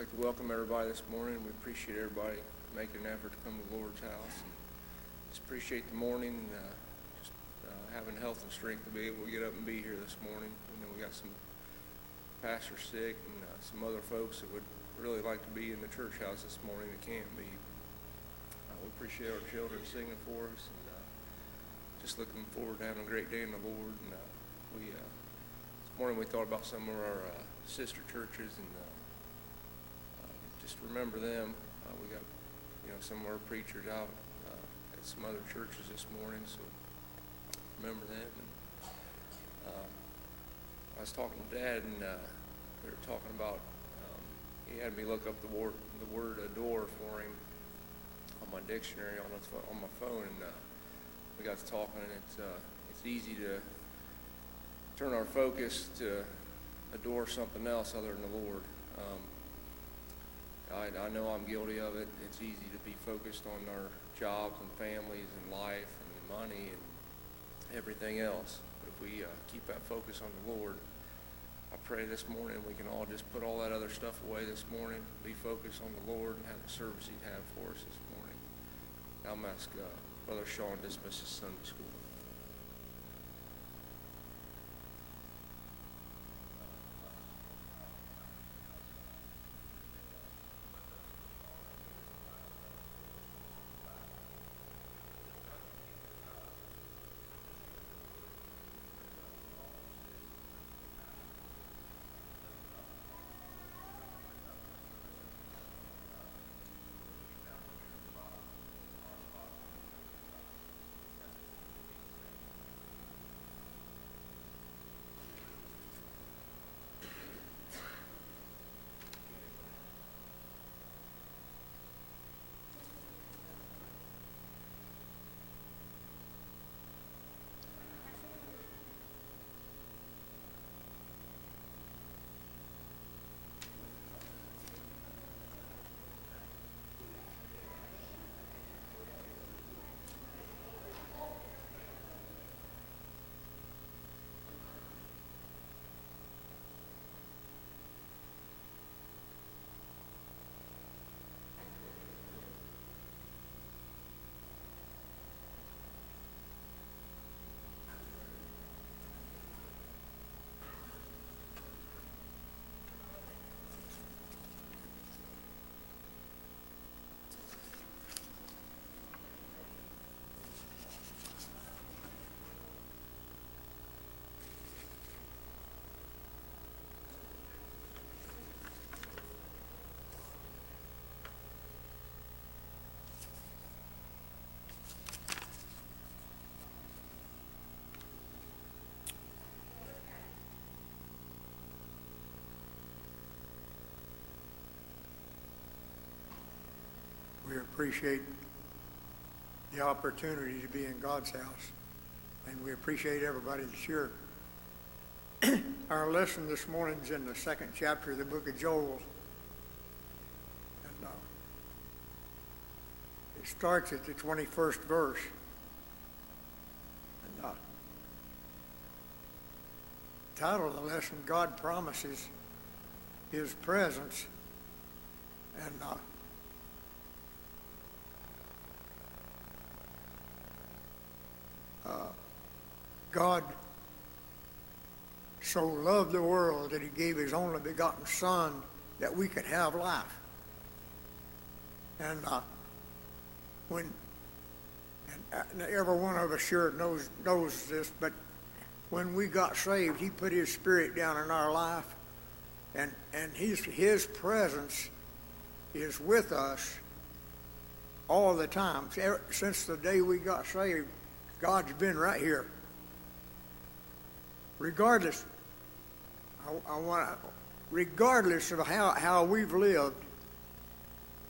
Like to welcome everybody this morning. We appreciate everybody making an effort to come to the Lord's house. And just appreciate the morning, uh, just uh, having health and strength to be able to get up and be here this morning. We know we got some pastors sick and uh, some other folks that would really like to be in the church house this morning that can't be. Uh, we appreciate our children singing for us and uh, just looking forward to having a great day in the Lord. And uh, we uh, this morning we thought about some of our uh, sister churches and uh, remember them. Uh, we got you know some of our preachers out uh, at some other churches this morning, so remember them. And, um, I was talking to Dad, and uh, we were talking about. Um, he had me look up the word the word adore for him on my dictionary on the on my phone, and uh, we got to talking, and it's uh, it's easy to turn our focus to adore something else other than the Lord. Um, I, I know I'm guilty of it. It's easy to be focused on our jobs and families and life and money and everything else. But if we uh, keep that focus on the Lord, I pray this morning we can all just put all that other stuff away this morning, be focused on the Lord and have the service He'd have for us this morning. I'm ask uh, Brother Sean to dismiss his Sunday school. We appreciate the opportunity to be in God's house, and we appreciate everybody that's here. Our lesson this morning is in the second chapter of the book of Joel. And uh, it starts at the 21st verse. And uh, title of the lesson, God Promises His Presence. And uh, God so loved the world that he gave his only begotten Son that we could have life. And uh, when, and, uh, every one of us sure knows knows this, but when we got saved, he put his spirit down in our life, and and his his presence is with us all the time. Since the day we got saved, God's been right here regardless, I, I want regardless of how, how we've lived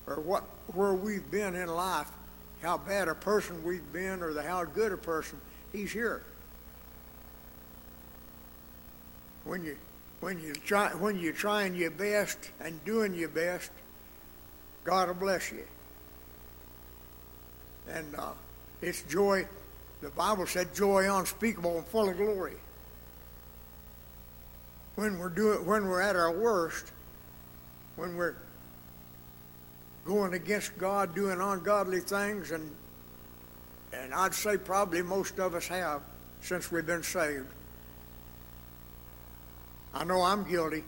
or what where we've been in life, how bad a person we've been or the how good a person, he's here. When you when you try when you're trying your best and doing your best, God will bless you. And uh, it's joy. The Bible said joy unspeakable and full of glory when we're doing when we're at our worst, when we're going against God, doing ungodly things, and and I'd say probably most of us have since we've been saved. I know I'm guilty,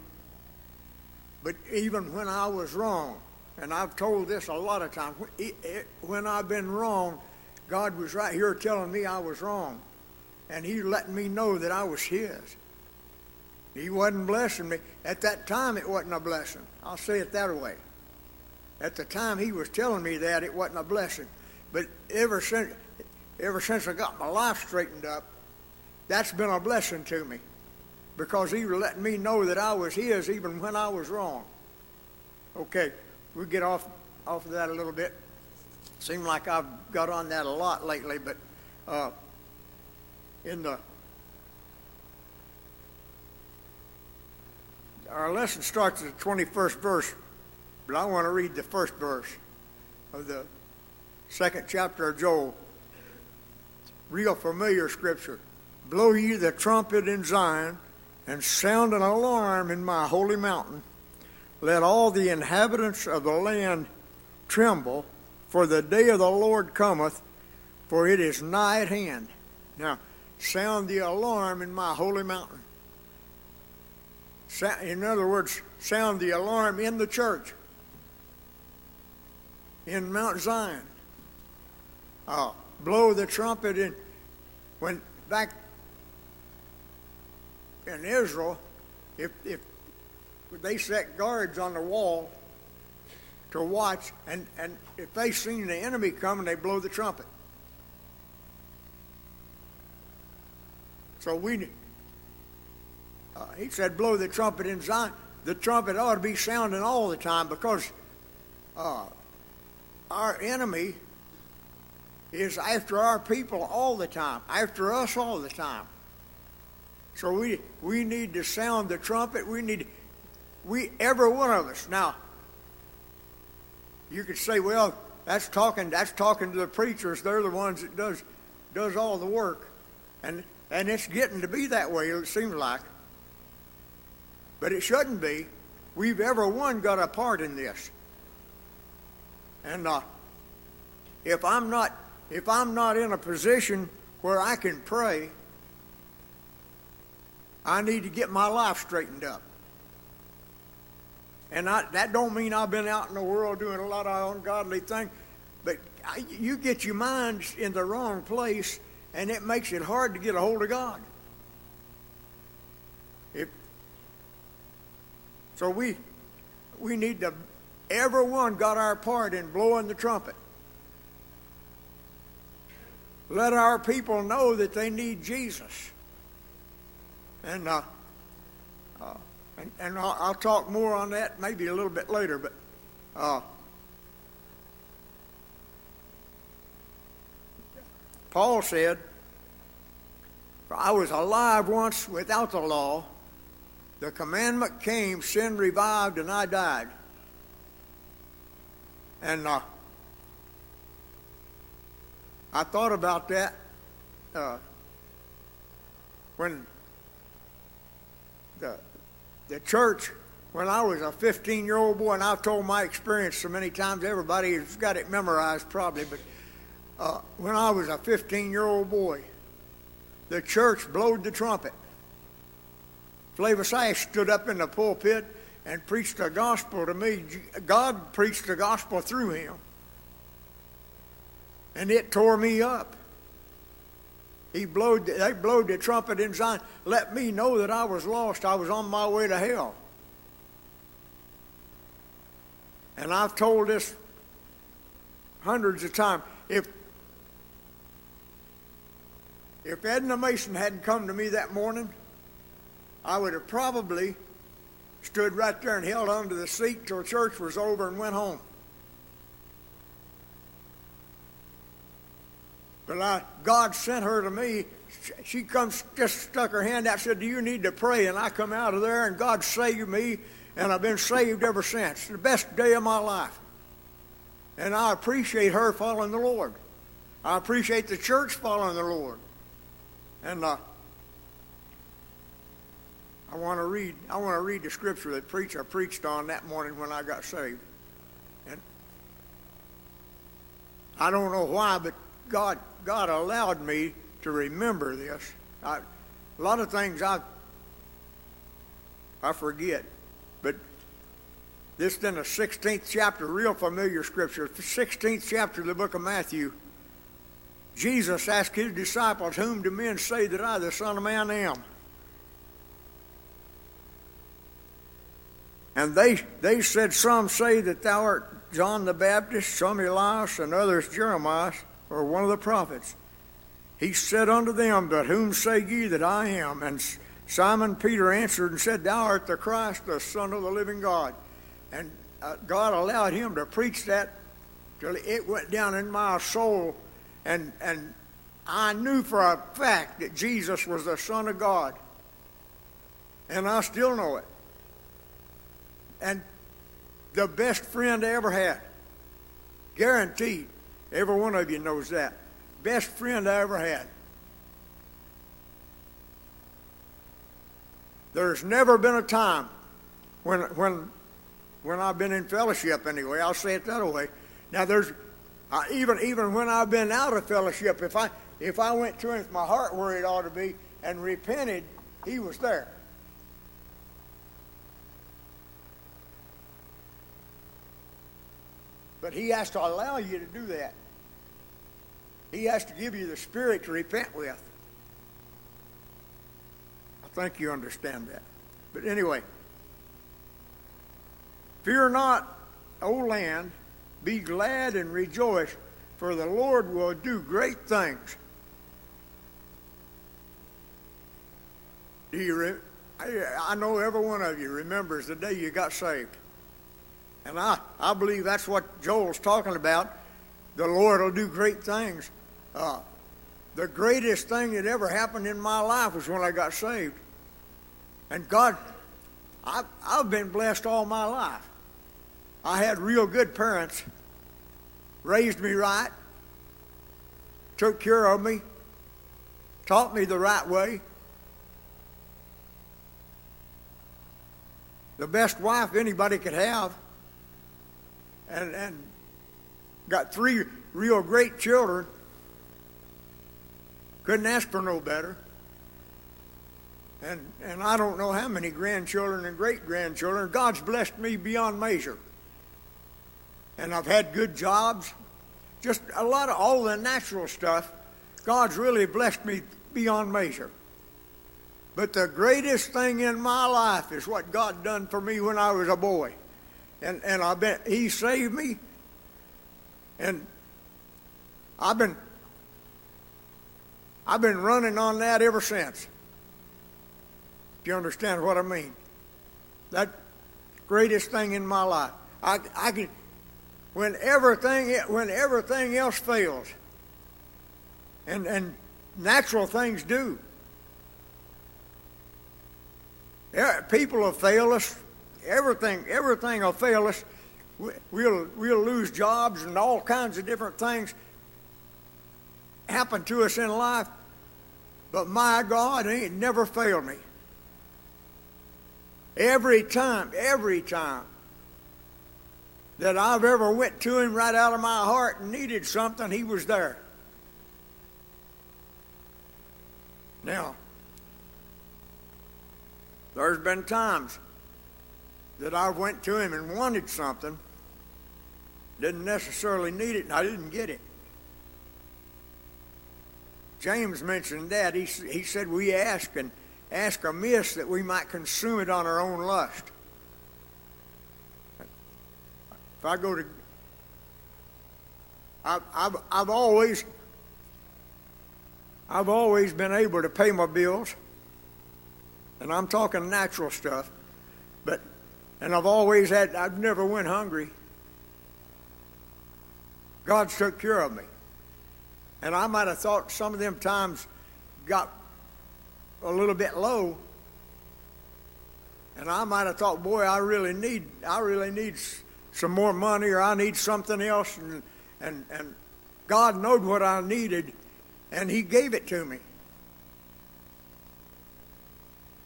but even when I was wrong, and I've told this a lot of times, when I've been wrong, God was right here telling me I was wrong, and He letting me know that I was His. He wasn't blessing me. At that time, it wasn't a blessing. I'll say it that way. At the time He was telling me that, it wasn't a blessing. But ever since, ever since I got my life straightened up, that's been a blessing to me because he was letting me know that I was his even when I was wrong. Okay, we get off off of that a little bit. Seemed like I've got on that a lot lately, but uh, in the our lesson starts at the 21st verse, but I want to read the first verse of the second chapter of Joel. Real familiar scripture. Blow ye the trumpet in Zion and sound an alarm in my holy mountain. Let all the inhabitants of the land tremble, for the day of the Lord cometh, for it is nigh at hand. Now, sound the alarm in my holy mountain. In other words, sound the alarm in the church, in Mount Zion. Uh, blow the trumpet in. When back in Israel, if, if they set guards on the wall to watch, and, and if they seen the enemy coming, they blow the trumpet. So we, uh, he said, blow the trumpet in Zion. The trumpet ought to be sounding all the time because uh, our enemy is after our people all the time, after us all the time. So we we need to sound the trumpet. We need we every one of us. Now you could say, well, that's talking that's talking to the preachers. They're the ones that does does all the work. And and it's getting to be that way, it seems like. But it shouldn't be. We've ever one got a part in this. And uh, if I'm not if I'm not in a position where I can pray I need to get my life straightened up. And I, that don't mean I've been out in the world doing a lot of ungodly things, but I, you get your mind in the wrong place, and it makes it hard to get a hold of God. So we we need to everyone got our part in blowing the trumpet. Let our people know that they need Jesus. And uh, uh, and, and I'll, I'll, talk more on that maybe a little bit later. But uh, Paul said, "I was alive once without the law. The commandment came, sin revived, and I died." And uh, I thought about that uh, when the, the church when I was a 15 year old boy, and I've told my experience so many times, everybody has got it memorized probably, but uh, when I was a 15 year old boy, the church blowed the trumpet. Flavor Sash stood up in the pulpit and preached the gospel to me. God preached the gospel through him. And it tore me up. He blowed, they blowed the trumpet in Zion, let me know that I was lost. I was on my way to hell. And I've told this hundreds of times. If if Edna Mason hadn't come to me that morning, I would have probably stood right there and held onto the seat till church was over and went home. But I, God sent her to me. She comes, just stuck her hand out, said, "Do you need to pray?" And I come out of there, and God saved me, and I've been saved ever since. The best day of my life. And I appreciate her following the Lord. I appreciate the church following the Lord. And uh, I want to read. I want to read the scripture that preacher preached on that morning when I got saved. And I don't know why, but God, God allowed me to remember this. I, a lot of things I, I forget, but this is in the 16th chapter, real familiar scripture, the 16th chapter of the book of Matthew. Jesus asked his disciples, Whom do men say that I, the Son of Man, am? And they, they said, Some say that thou art John the Baptist, some Elias, and others Jeremiah, or one of the prophets. He said unto them, But whom say ye that I am? And Simon Peter answered and said, Thou art the Christ, the Son of the living God. And uh, God allowed him to preach that till it went down in my soul. And, and I knew for a fact that Jesus was the Son of God. And I still know it and the best friend I ever had. Guaranteed. Every one of you knows that. Best friend I ever had. There's never been a time when when when I've been in fellowship anyway. I'll say it that way. Now there's uh, even even when I've been out of fellowship, if I if I went to him with my heart where it ought to be and repented, he was there. But He has to allow you to do that. He has to give you the Spirit to repent with. I think you understand that. But anyway, fear not, O land, be glad and rejoice, for the Lord will do great things. Do you re- I know every one of you remembers the day you got saved. And I, I believe that's what Joel's talking about. The Lord will do great things. Uh, the greatest thing that ever happened in my life was when I got saved. And God, I, I've been blessed all my life. I had real good parents, raised me right, took care of me, taught me the right way. The best wife anybody could have and, and got three real great children. Couldn't ask for no better. And, and I don't know how many grandchildren and great grandchildren. God's blessed me beyond measure. And I've had good jobs. Just a lot of all the natural stuff. God's really blessed me beyond measure. But the greatest thing in my life is what God done for me when I was a boy and and I bet he saved me. And I've been I've been running on that ever since. Do you understand what I mean? That greatest thing in my life. I I can when everything when everything else fails. And and natural things do. People will fail us everything, everything will fail us. We'll, we'll lose jobs and all kinds of different things happen to us in life. But my God ain't never failed me. Every time, every time that I've ever went to him right out of my heart and needed something, he was there. Now, there's been times that I went to him and wanted something, didn't necessarily need it, and I didn't get it. James mentioned that. He, he said, We ask and ask amiss that we might consume it on our own lust. If I go to, I've, I've, I've always, I've always been able to pay my bills, and I'm talking natural stuff, but and I've always had, I've never went hungry. God's took care of me. And I might have thought some of them times got a little bit low. And I might have thought, boy, I really need, I really need some more money or I need something else. And, and, and God knowed what I needed and He gave it to me.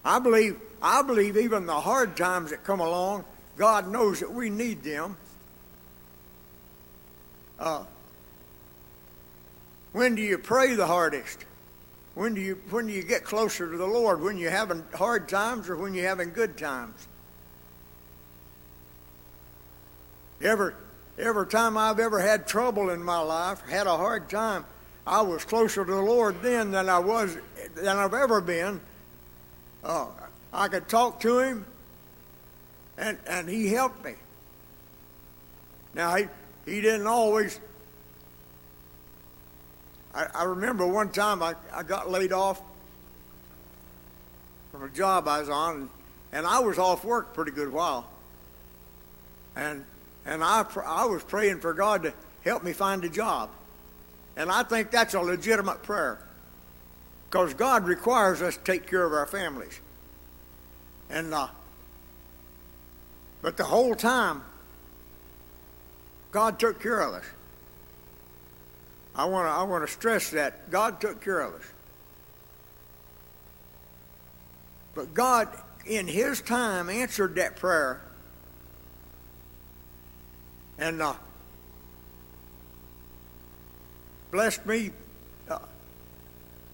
I believe I believe even the hard times that come along, God knows that we need them. Uh, when do you pray the hardest? When do you when do you get closer to the Lord? When you're having hard times or when you're having good times? Every every time I've ever had trouble in my life, had a hard time, I was closer to the Lord then than I was than I've ever been. Uh, I could talk to Him, and and He helped me. Now He He didn't always. I, I remember one time I, I got laid off from a job I was on, and, and I was off work pretty good while. And and I, I was praying for God to help me find a job. And I think that's a legitimate prayer because God requires us to take care of our families. And uh, but the whole time, God took care of us. I want to I want to stress that God took care of us. But God, in His time, answered that prayer and uh, blessed me uh,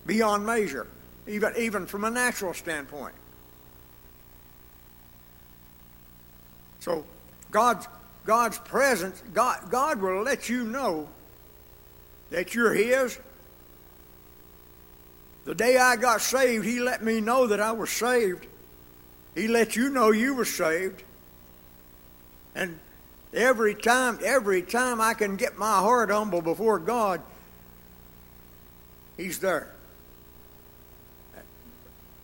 beyond measure, even even from a natural standpoint. So, God's God's presence, God God will let you know that you're His. The day I got saved, He let me know that I was saved. He let you know you were saved. And Every time, every time I can get my heart humble before God, He's there.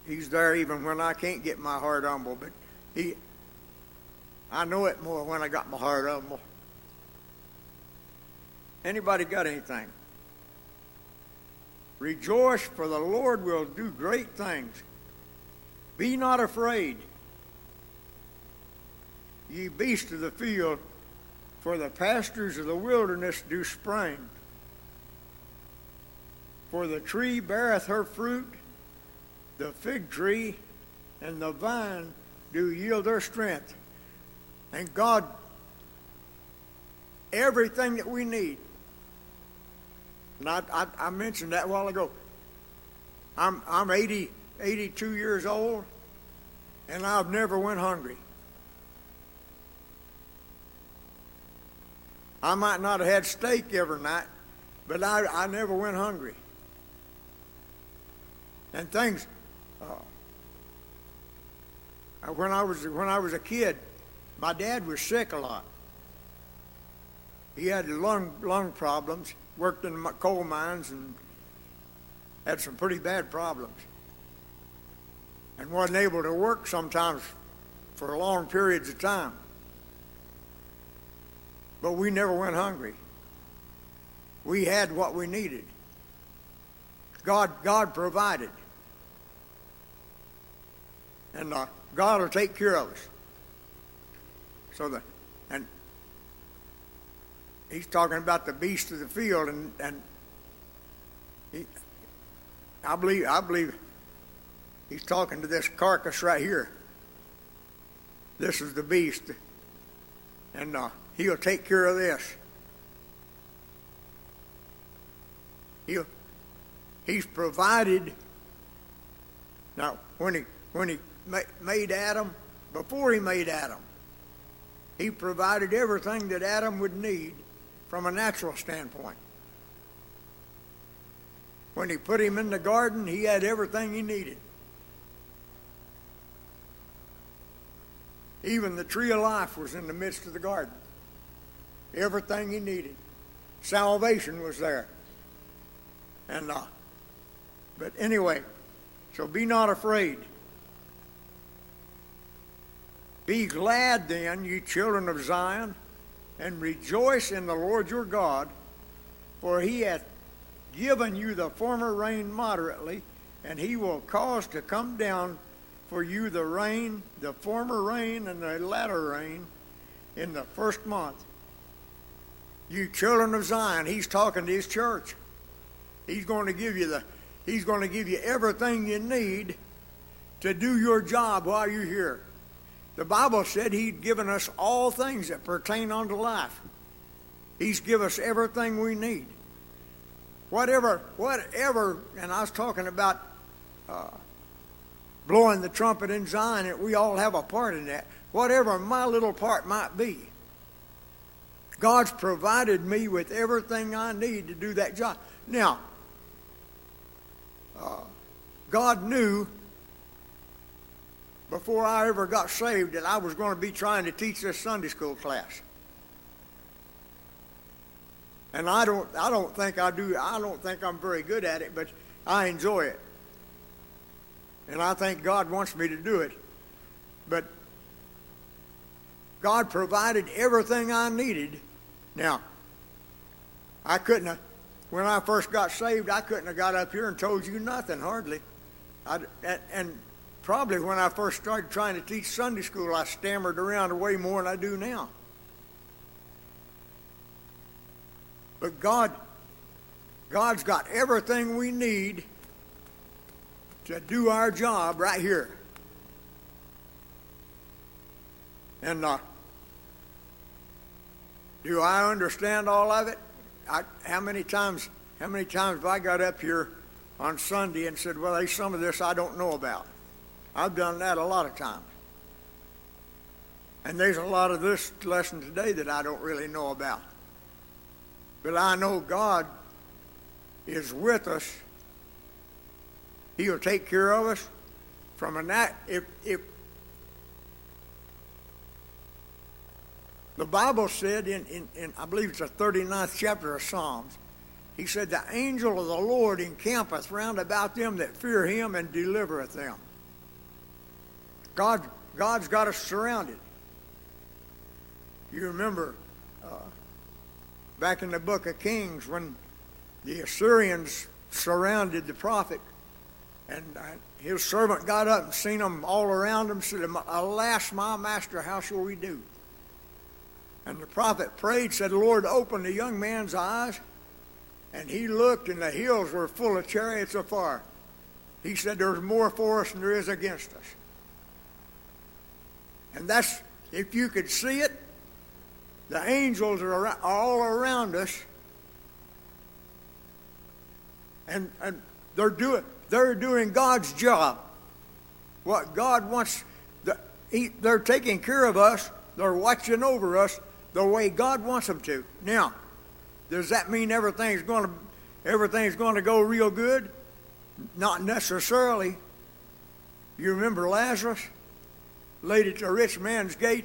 He's there even when I can't get my heart humble, but He, I know it more when I got my heart humble. Anybody got anything? Rejoice, for the Lord will do great things. Be not afraid, ye beasts of the field for the pastures of the wilderness do spring. For the tree beareth her fruit, the fig tree and the vine do yield their strength. And God, everything that we need, and I, I, I mentioned that a while ago. I'm, I'm 80, 82 years old, and I've never went hungry. I might not have had steak every night, but I, I never went hungry. And things, uh, when I was when I was a kid, my dad was sick a lot. He had lung lung problems. Worked in coal mines and had some pretty bad problems. And wasn't able to work sometimes for long periods of time but we never went hungry. We had what we needed. God, God provided. And uh, God will take care of us. So the and he's talking about the beast of the field and and he, I believe I believe he's talking to this carcass right here. This is the beast. And uh, He'll take care of this. He'll, he's provided. Now, when he when he made Adam, before he made Adam, he provided everything that Adam would need from a natural standpoint. When he put him in the garden, he had everything he needed. Even the tree of life was in the midst of the garden everything he needed. Salvation was there. And uh, but anyway, so be not afraid. Be glad then, ye children of Zion, and rejoice in the Lord your God, for he hath given you the former rain moderately, and he will cause to come down for you the rain, the former rain and the latter rain, in the first month. You children of Zion, he's talking to his church. He's going to give you the he's going to give you everything you need to do your job while you're here. The Bible said he'd given us all things that pertain unto life. He's given us everything we need. whatever, whatever, and I was talking about uh, blowing the trumpet in Zion, and we all have a part in that. Whatever my little part might be, God's provided me with everything I need to do that job. Now, uh, God knew before I ever got saved that I was going to be trying to teach this Sunday school class. And I don't I don't think I do I don't think I'm very good at it, but I enjoy it. And I think God wants me to do it. But God provided everything I needed. Now, I couldn't have, when I first got saved, I couldn't have got up here and told you nothing, hardly. I, and probably when I first started trying to teach Sunday school, I stammered around way more than I do now. But God, God's got everything we need to do our job right here. And uh, do I understand all of it? I, how many times? How many times have I got up here on Sunday and said, "Well, there's some of this I don't know about." I've done that a lot of times. And there's a lot of this lesson today that I don't really know about. But I know God is with us. He'll take care of us from a night. If, if the Bible said in, in, in, I believe it's the 39th chapter of Psalms, he said, The angel of the Lord encampeth round about them that fear him and delivereth them. God, God's got us surrounded. You remember uh, back in the book of Kings when the Assyrians surrounded the prophet, and uh, his servant got up and seen them all around him, said, Alas, my master, how shall we do? And the prophet prayed, said, Lord, open the young man's eyes. And he looked, and the hills were full of chariots of fire. He said, There's more for us than there is against us. And that's, if you could see it, the angels are, all around us, and, and they're doing they're doing God's job. What God wants, the, he, they're taking care of us. They're watching over us the way God wants them to. Now, does that mean everything's going to everything's going to go real good? Not necessarily. You remember Lazarus, laid at the rich man's gate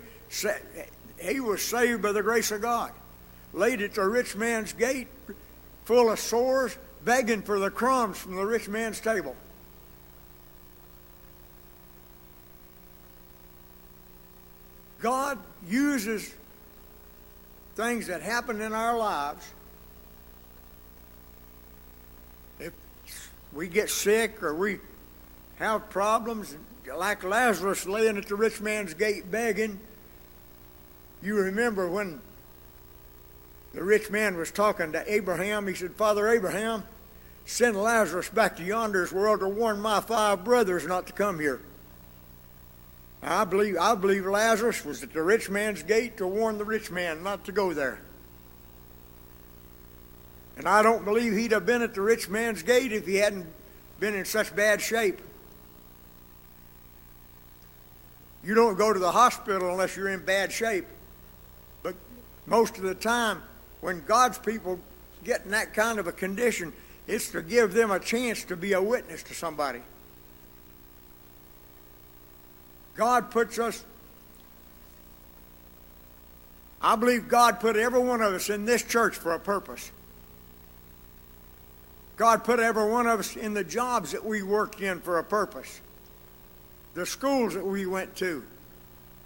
he was saved by the grace of God. Laid at the rich man's gate, full of sores, begging for the crumbs from the rich man's table. God uses things that happen in our lives. If we get sick or we have problems, like Lazarus laying at the rich man's gate begging, you remember when the rich man was talking to Abraham, he said, Father Abraham, send Lazarus back to yonder's world to warn my five brothers not to come here. I believe, I believe Lazarus was at the rich man's gate to warn the rich man not to go there. And I don't believe he'd have been at the rich man's gate if he hadn't been in such bad shape. You don't go to the hospital unless you're in bad shape. But most of the time, when God's people get in that kind of a condition, it's to give them a chance to be a witness to somebody. God puts us, I believe God put every one of us in this church for a purpose. God put every one of us in the jobs that we worked in for a purpose, the schools that we went to,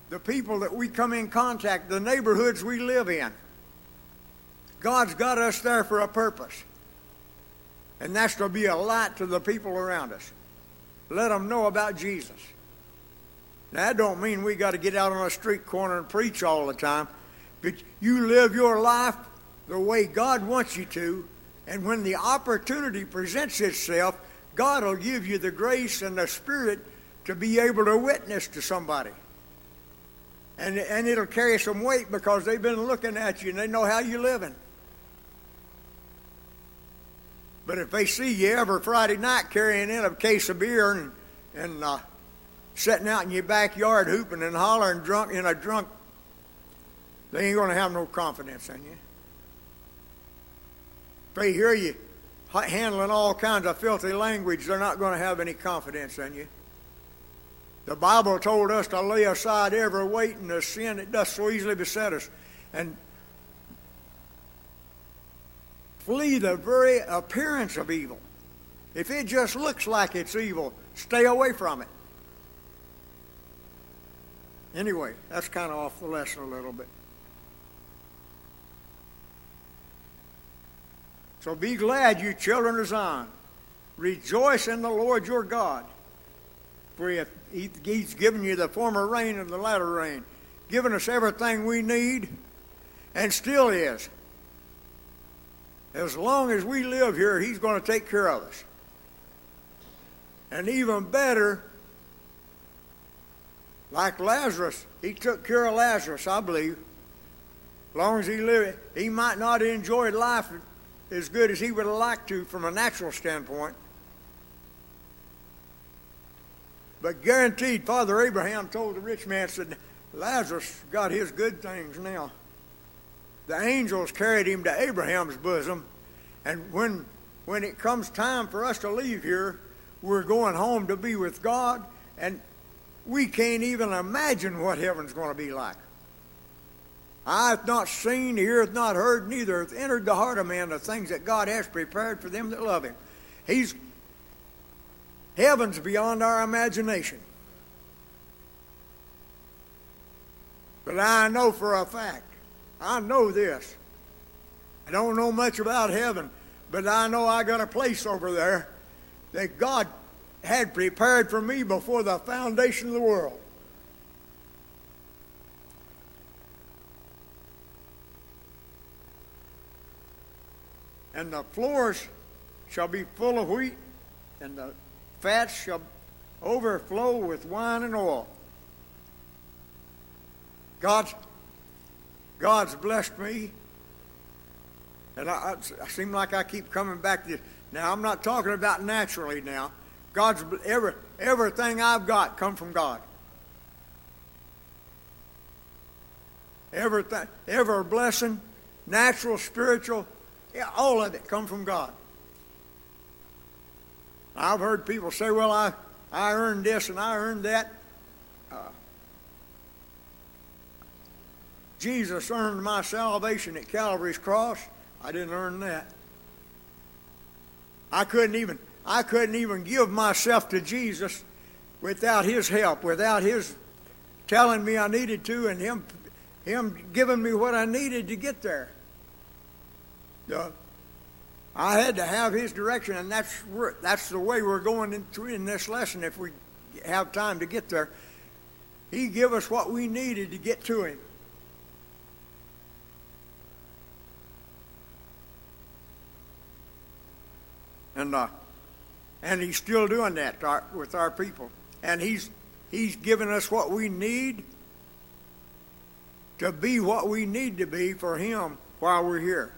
the people that we come in contact, the neighborhoods we live in. God's got us there for a purpose. And that's to be a light to the people around us. Let them know about Jesus. Now, that don't mean we got to get out on a street corner and preach all the time. But you live your life the way God wants you to. And when the opportunity presents itself, God will give you the grace and the spirit to be able to witness to somebody and, and it'll carry some weight because they've been looking at you and they know how you're living. But if they see you every Friday night carrying in a case of beer and, and uh, sitting out in your backyard hooping and hollering drunk in a drunk, they ain't going to have no confidence in you. If they hear you handling all kinds of filthy language, they're not going to have any confidence in you. The Bible told us to lay aside every weight and the sin that does so easily beset us and flee the very appearance of evil. If it just looks like it's evil, stay away from it. Anyway, that's kind of off the lesson a little bit. So be glad, you children of Zion. Rejoice in the Lord your God. For he, he's given you the former rain and the latter rain, given us everything we need, and still is. As long as we live here, he's going to take care of us. And even better, like Lazarus, he took care of Lazarus, I believe. As long as he lived, he might not enjoy life as good as he would have liked to from a natural standpoint. But guaranteed, Father Abraham told the rich man, said, Lazarus got his good things now. The angels carried him to Abraham's bosom, and when when it comes time for us to leave here, we're going home to be with God, and we can't even imagine what heaven's going to be like. Eye hath not seen, ear hath not heard, neither hath entered the heart of man the things that God has prepared for them that love him. He's heaven's beyond our imagination. But I know for a fact, I know this. I don't know much about heaven, but I know I got a place over there that God had prepared for me before the foundation of the world. and the floors shall be full of wheat, and the fats shall overflow with wine and oil. God's, God's blessed me, and I, I seem like I keep coming back to this. Now, I'm not talking about naturally now. God's every, everything I've got come from God. Everything, every blessing, natural, spiritual, all of it come from God. I've heard people say, well, I, I earned this and I earned that. Uh, Jesus earned my salvation at Calvary's cross. I didn't earn that. I couldn't even I couldn't even give myself to Jesus without his help, without his telling me I needed to and him him giving me what I needed to get there. Uh, I had to have his direction, and that's that's the way we're going into in this lesson. If we have time to get there, he give us what we needed to get to him. And uh, and he's still doing that our, with our people, and he's he's given us what we need to be what we need to be for him while we're here.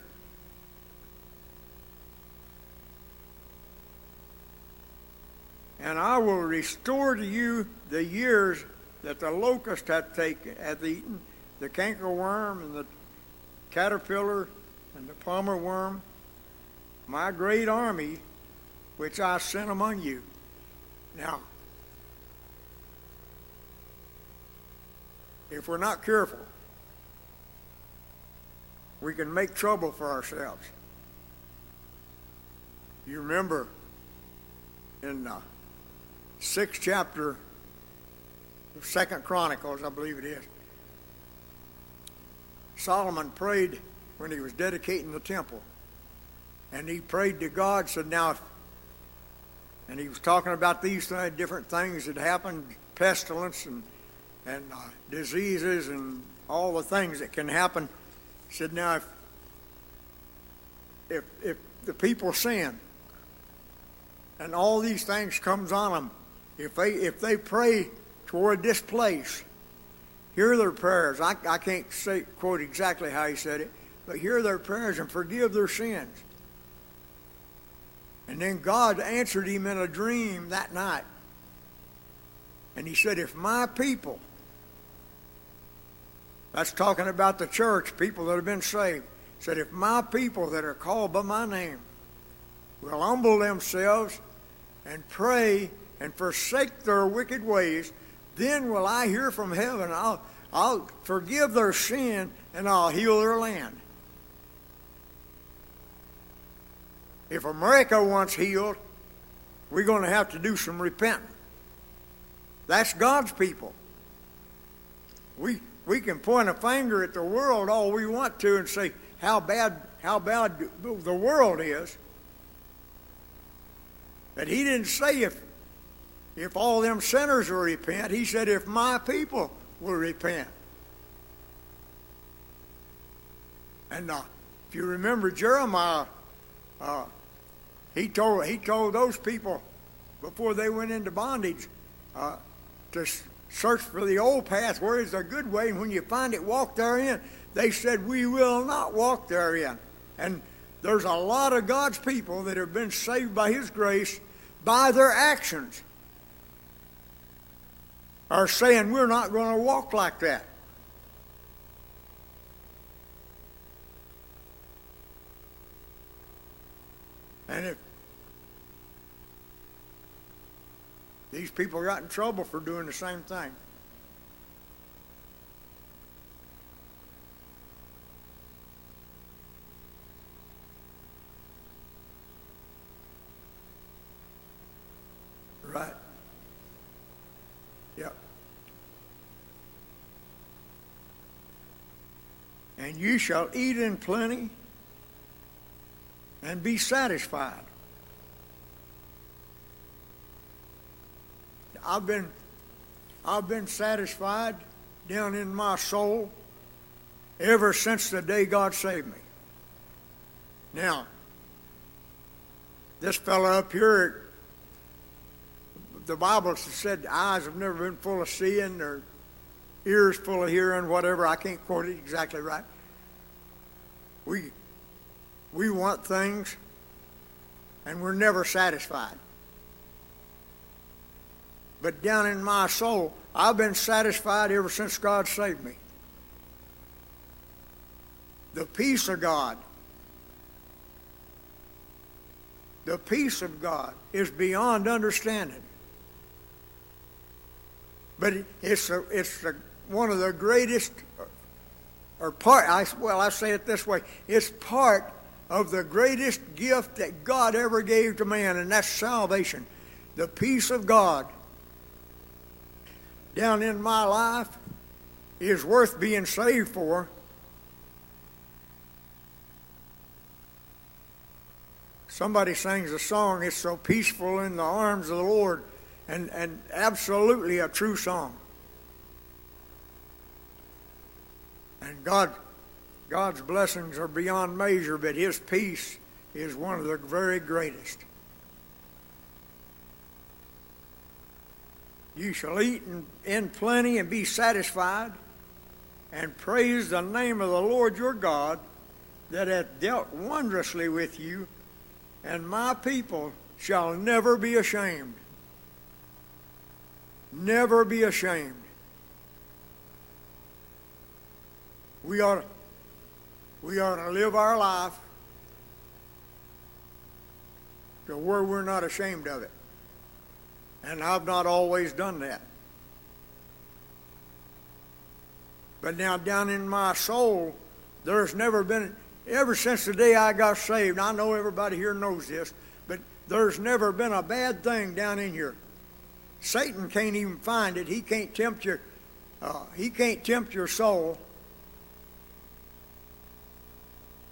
And I will restore to you the years that the locust hath taken, hath eaten, the cankerworm and the caterpillar and the palmer worm, my great army which I sent among you. Now, if we're not careful, we can make trouble for ourselves. You remember in uh, sixth chapter of Second Chronicles, I believe it is. Solomon prayed when he was dedicating the temple. And he prayed to God, said, Now, and he was talking about these different things that happened pestilence and, and uh, diseases and all the things that can happen. He said, Now, if, if, if the people sin and all these things comes on them, if they if they pray toward this place, hear their prayers. I, I can't say quote exactly how he said it, but hear their prayers and forgive their sins. And then God answered him in a dream that night. And he said, If my people, that's talking about the church, people that have been saved, said, If my people that are called by my name will humble themselves and pray and forsake their wicked ways, then will I hear from heaven. I'll, I'll forgive their sin and I'll heal their land. If America wants healed, we're going to have to do some repenting. That's God's people. We, we can point a finger at the world all we want to and say how bad, how bad the world is. But he didn't say if, if all them sinners will repent. He said if my people will repent. And uh, if you remember Jeremiah, uh, he told he told those people before they went into bondage uh, to search for the old path where is the good way, and when you find it, walk therein. They said, "We will not walk therein." And there's a lot of God's people that have been saved by His grace by their actions are saying we're not going to walk like that. And if these people got in trouble for doing the same thing. Right. And you shall eat in plenty and be satisfied. I've been I've been satisfied down in my soul ever since the day God saved me. Now, this fellow up here, the Bible said eyes have never been full of seeing or ears full of hearing, whatever. I can't quote it exactly right. We we want things, and we're never satisfied. But down in my soul, I've been satisfied ever since God saved me. The peace of God, the peace of God is beyond understanding. But it's a, it's a, one of the greatest, or part. I, well, I say it this way: it's part of the greatest gift that God ever gave to man, and that's salvation. The peace of God down in my life is worth being saved for. Somebody sings a song, It's So Peaceful in the Arms of the Lord, and, and absolutely a true song. And God God's blessings are beyond measure, but His peace is one of the very greatest. You shall eat in, in plenty and be satisfied, and praise the name of the Lord your God that hath dealt wondrously with you, and my people shall never be ashamed. Never be ashamed. We ought to we ought to live our life to where we're not ashamed of it. And I've not always done that. But now, down in my soul, there's never been, ever since the day I got saved, I know everybody here knows this, but there's never been a bad thing down in here. Satan can't even find it. He can't tempt your, uh, he can't tempt your soul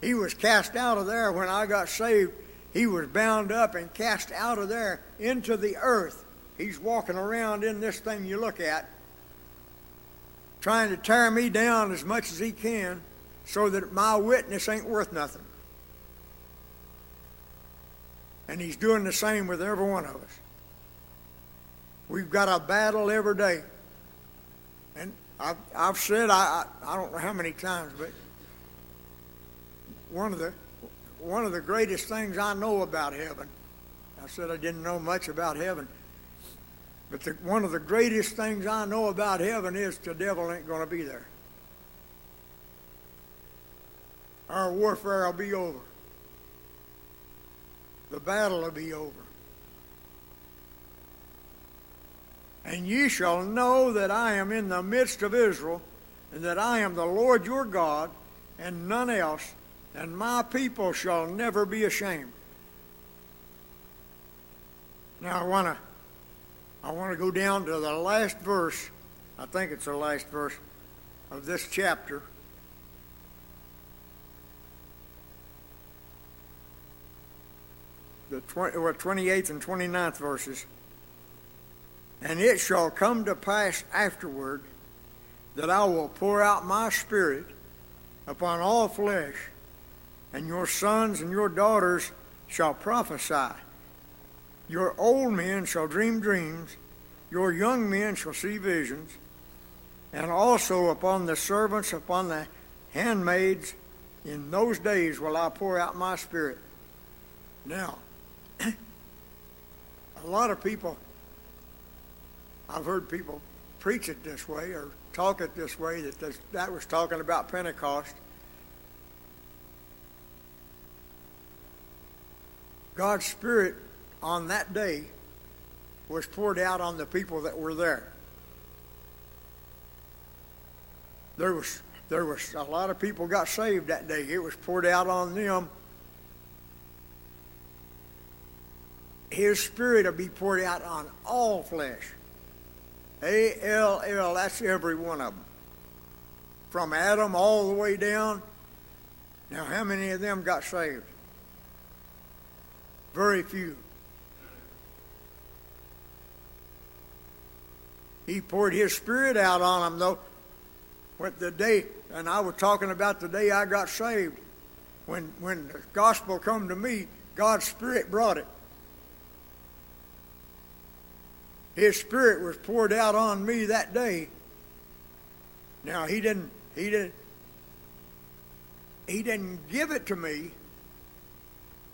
he was cast out of there when I got saved. He was bound up and cast out of there into the earth. He's walking around in this thing you look at, trying to tear me down as much as he can so that my witness ain't worth nothing. And he's doing the same with every one of us. We've got a battle every day. And I've, I've said, I, I, I don't know how many times, but one of the one of the greatest things I know about heaven I said I didn't know much about heaven. But the, one of the greatest things I know about heaven is the devil ain't going to be there. Our warfare will be over. The battle will be over. And ye shall know that I am in the midst of Israel, and that I am the Lord your God, and none else, and my people shall never be ashamed. Now I want to I want to go down to the last verse. I think it's the last verse of this chapter. The 20, well, 28th and 29th verses. And it shall come to pass afterward that I will pour out my spirit upon all flesh, and your sons and your daughters shall prophesy. Your old men shall dream dreams, your young men shall see visions, and also upon the servants, upon the handmaids, in those days will I pour out my spirit. Now, a lot of people, I've heard people preach it this way or talk it this way that this, that was talking about Pentecost. God's Spirit on that day was poured out on the people that were there. There was there was a lot of people got saved that day. It was poured out on them. His spirit will be poured out on all flesh. A L L, that's every one of them. From Adam all the way down. Now, how many of them got saved? Very few. He poured His Spirit out on them, though. When the day, and I was talking about the day I got saved. When when the gospel come to me, God's Spirit brought it. His Spirit was poured out on me that day. Now He didn't He didn't He didn't give it to me.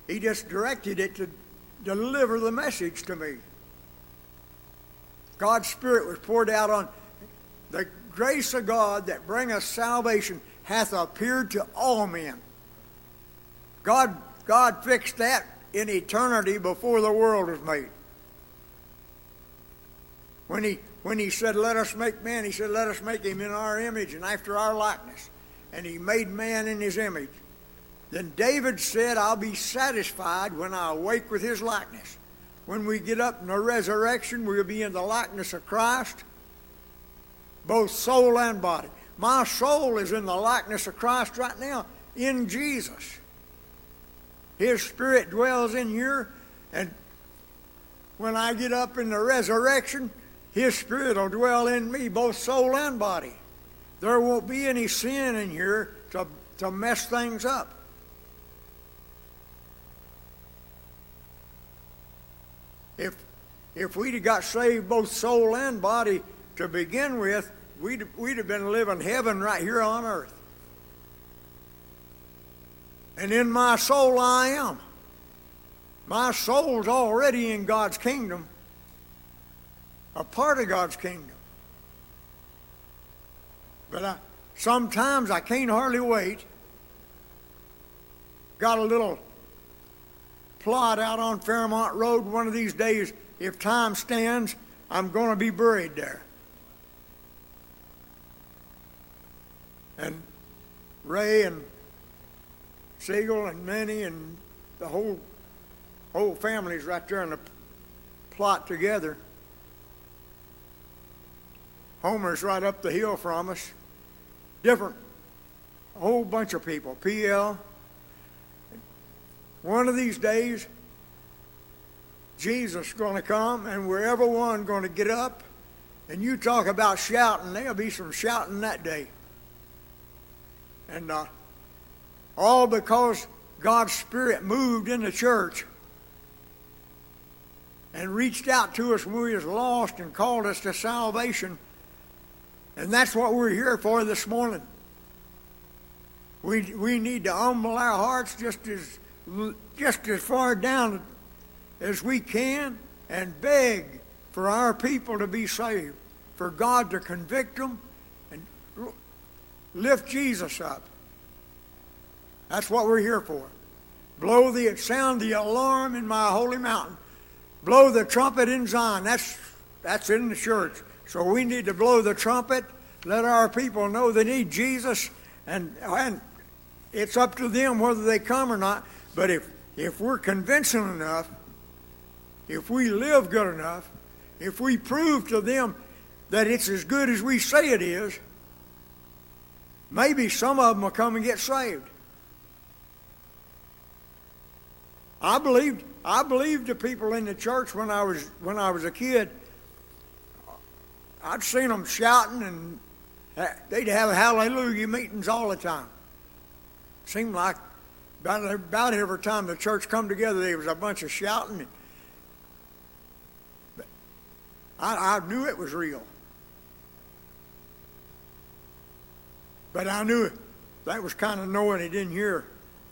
He just directed it to deliver the message to me. God's Spirit was poured out on the grace of God that bringeth salvation hath appeared to all men. God, God fixed that in eternity before the world was made. When he, when he said, Let us make man, he said, Let us make him in our image and after our likeness. And he made man in his image. Then David said, I'll be satisfied when I awake with his likeness. When we get up in the resurrection, we'll be in the likeness of Christ, both soul and body. My soul is in the likeness of Christ right now, in Jesus. His Spirit dwells in here, and when I get up in the resurrection, His Spirit will dwell in me, both soul and body. There won't be any sin in here to, to mess things up. If if we'd have got saved both soul and body to begin with, we'd we'd have been living heaven right here on earth. And in my soul I am. My soul's already in God's kingdom, a part of God's kingdom. But I, sometimes I can't hardly wait. Got a little plot out on Fairmont Road one of these days. If time stands, I'm going to be buried there. And Ray and Siegel and Minnie and the whole whole family's right there in the plot together. Homer's right up the hill from us. Different, a whole bunch of people. PL, one of these days, Jesus is going to come, and we're everyone going to get up. And you talk about shouting, there'll be some shouting that day. And uh, all because God's Spirit moved in the church and reached out to us when we was lost and called us to salvation. And that's what we're here for this morning. We, we need to humble our hearts just as just as far down as we can and beg for our people to be saved, for God to convict them and lift Jesus up. That's what we're here for. Blow the sound the alarm in my holy mountain. Blow the trumpet in Zion. That's that's in the church. So we need to blow the trumpet. Let our people know they need Jesus, and and it's up to them whether they come or not. But if if we're convincing enough, if we live good enough, if we prove to them that it's as good as we say it is, maybe some of them will come and get saved. I believed I believed the people in the church when I was when I was a kid. I'd seen them shouting and uh, they'd have hallelujah meetings all the time. Seemed like about, about every time the church come together, there was a bunch of shouting. But I, I knew it was real. But I knew it. That was kind of knowing didn't here.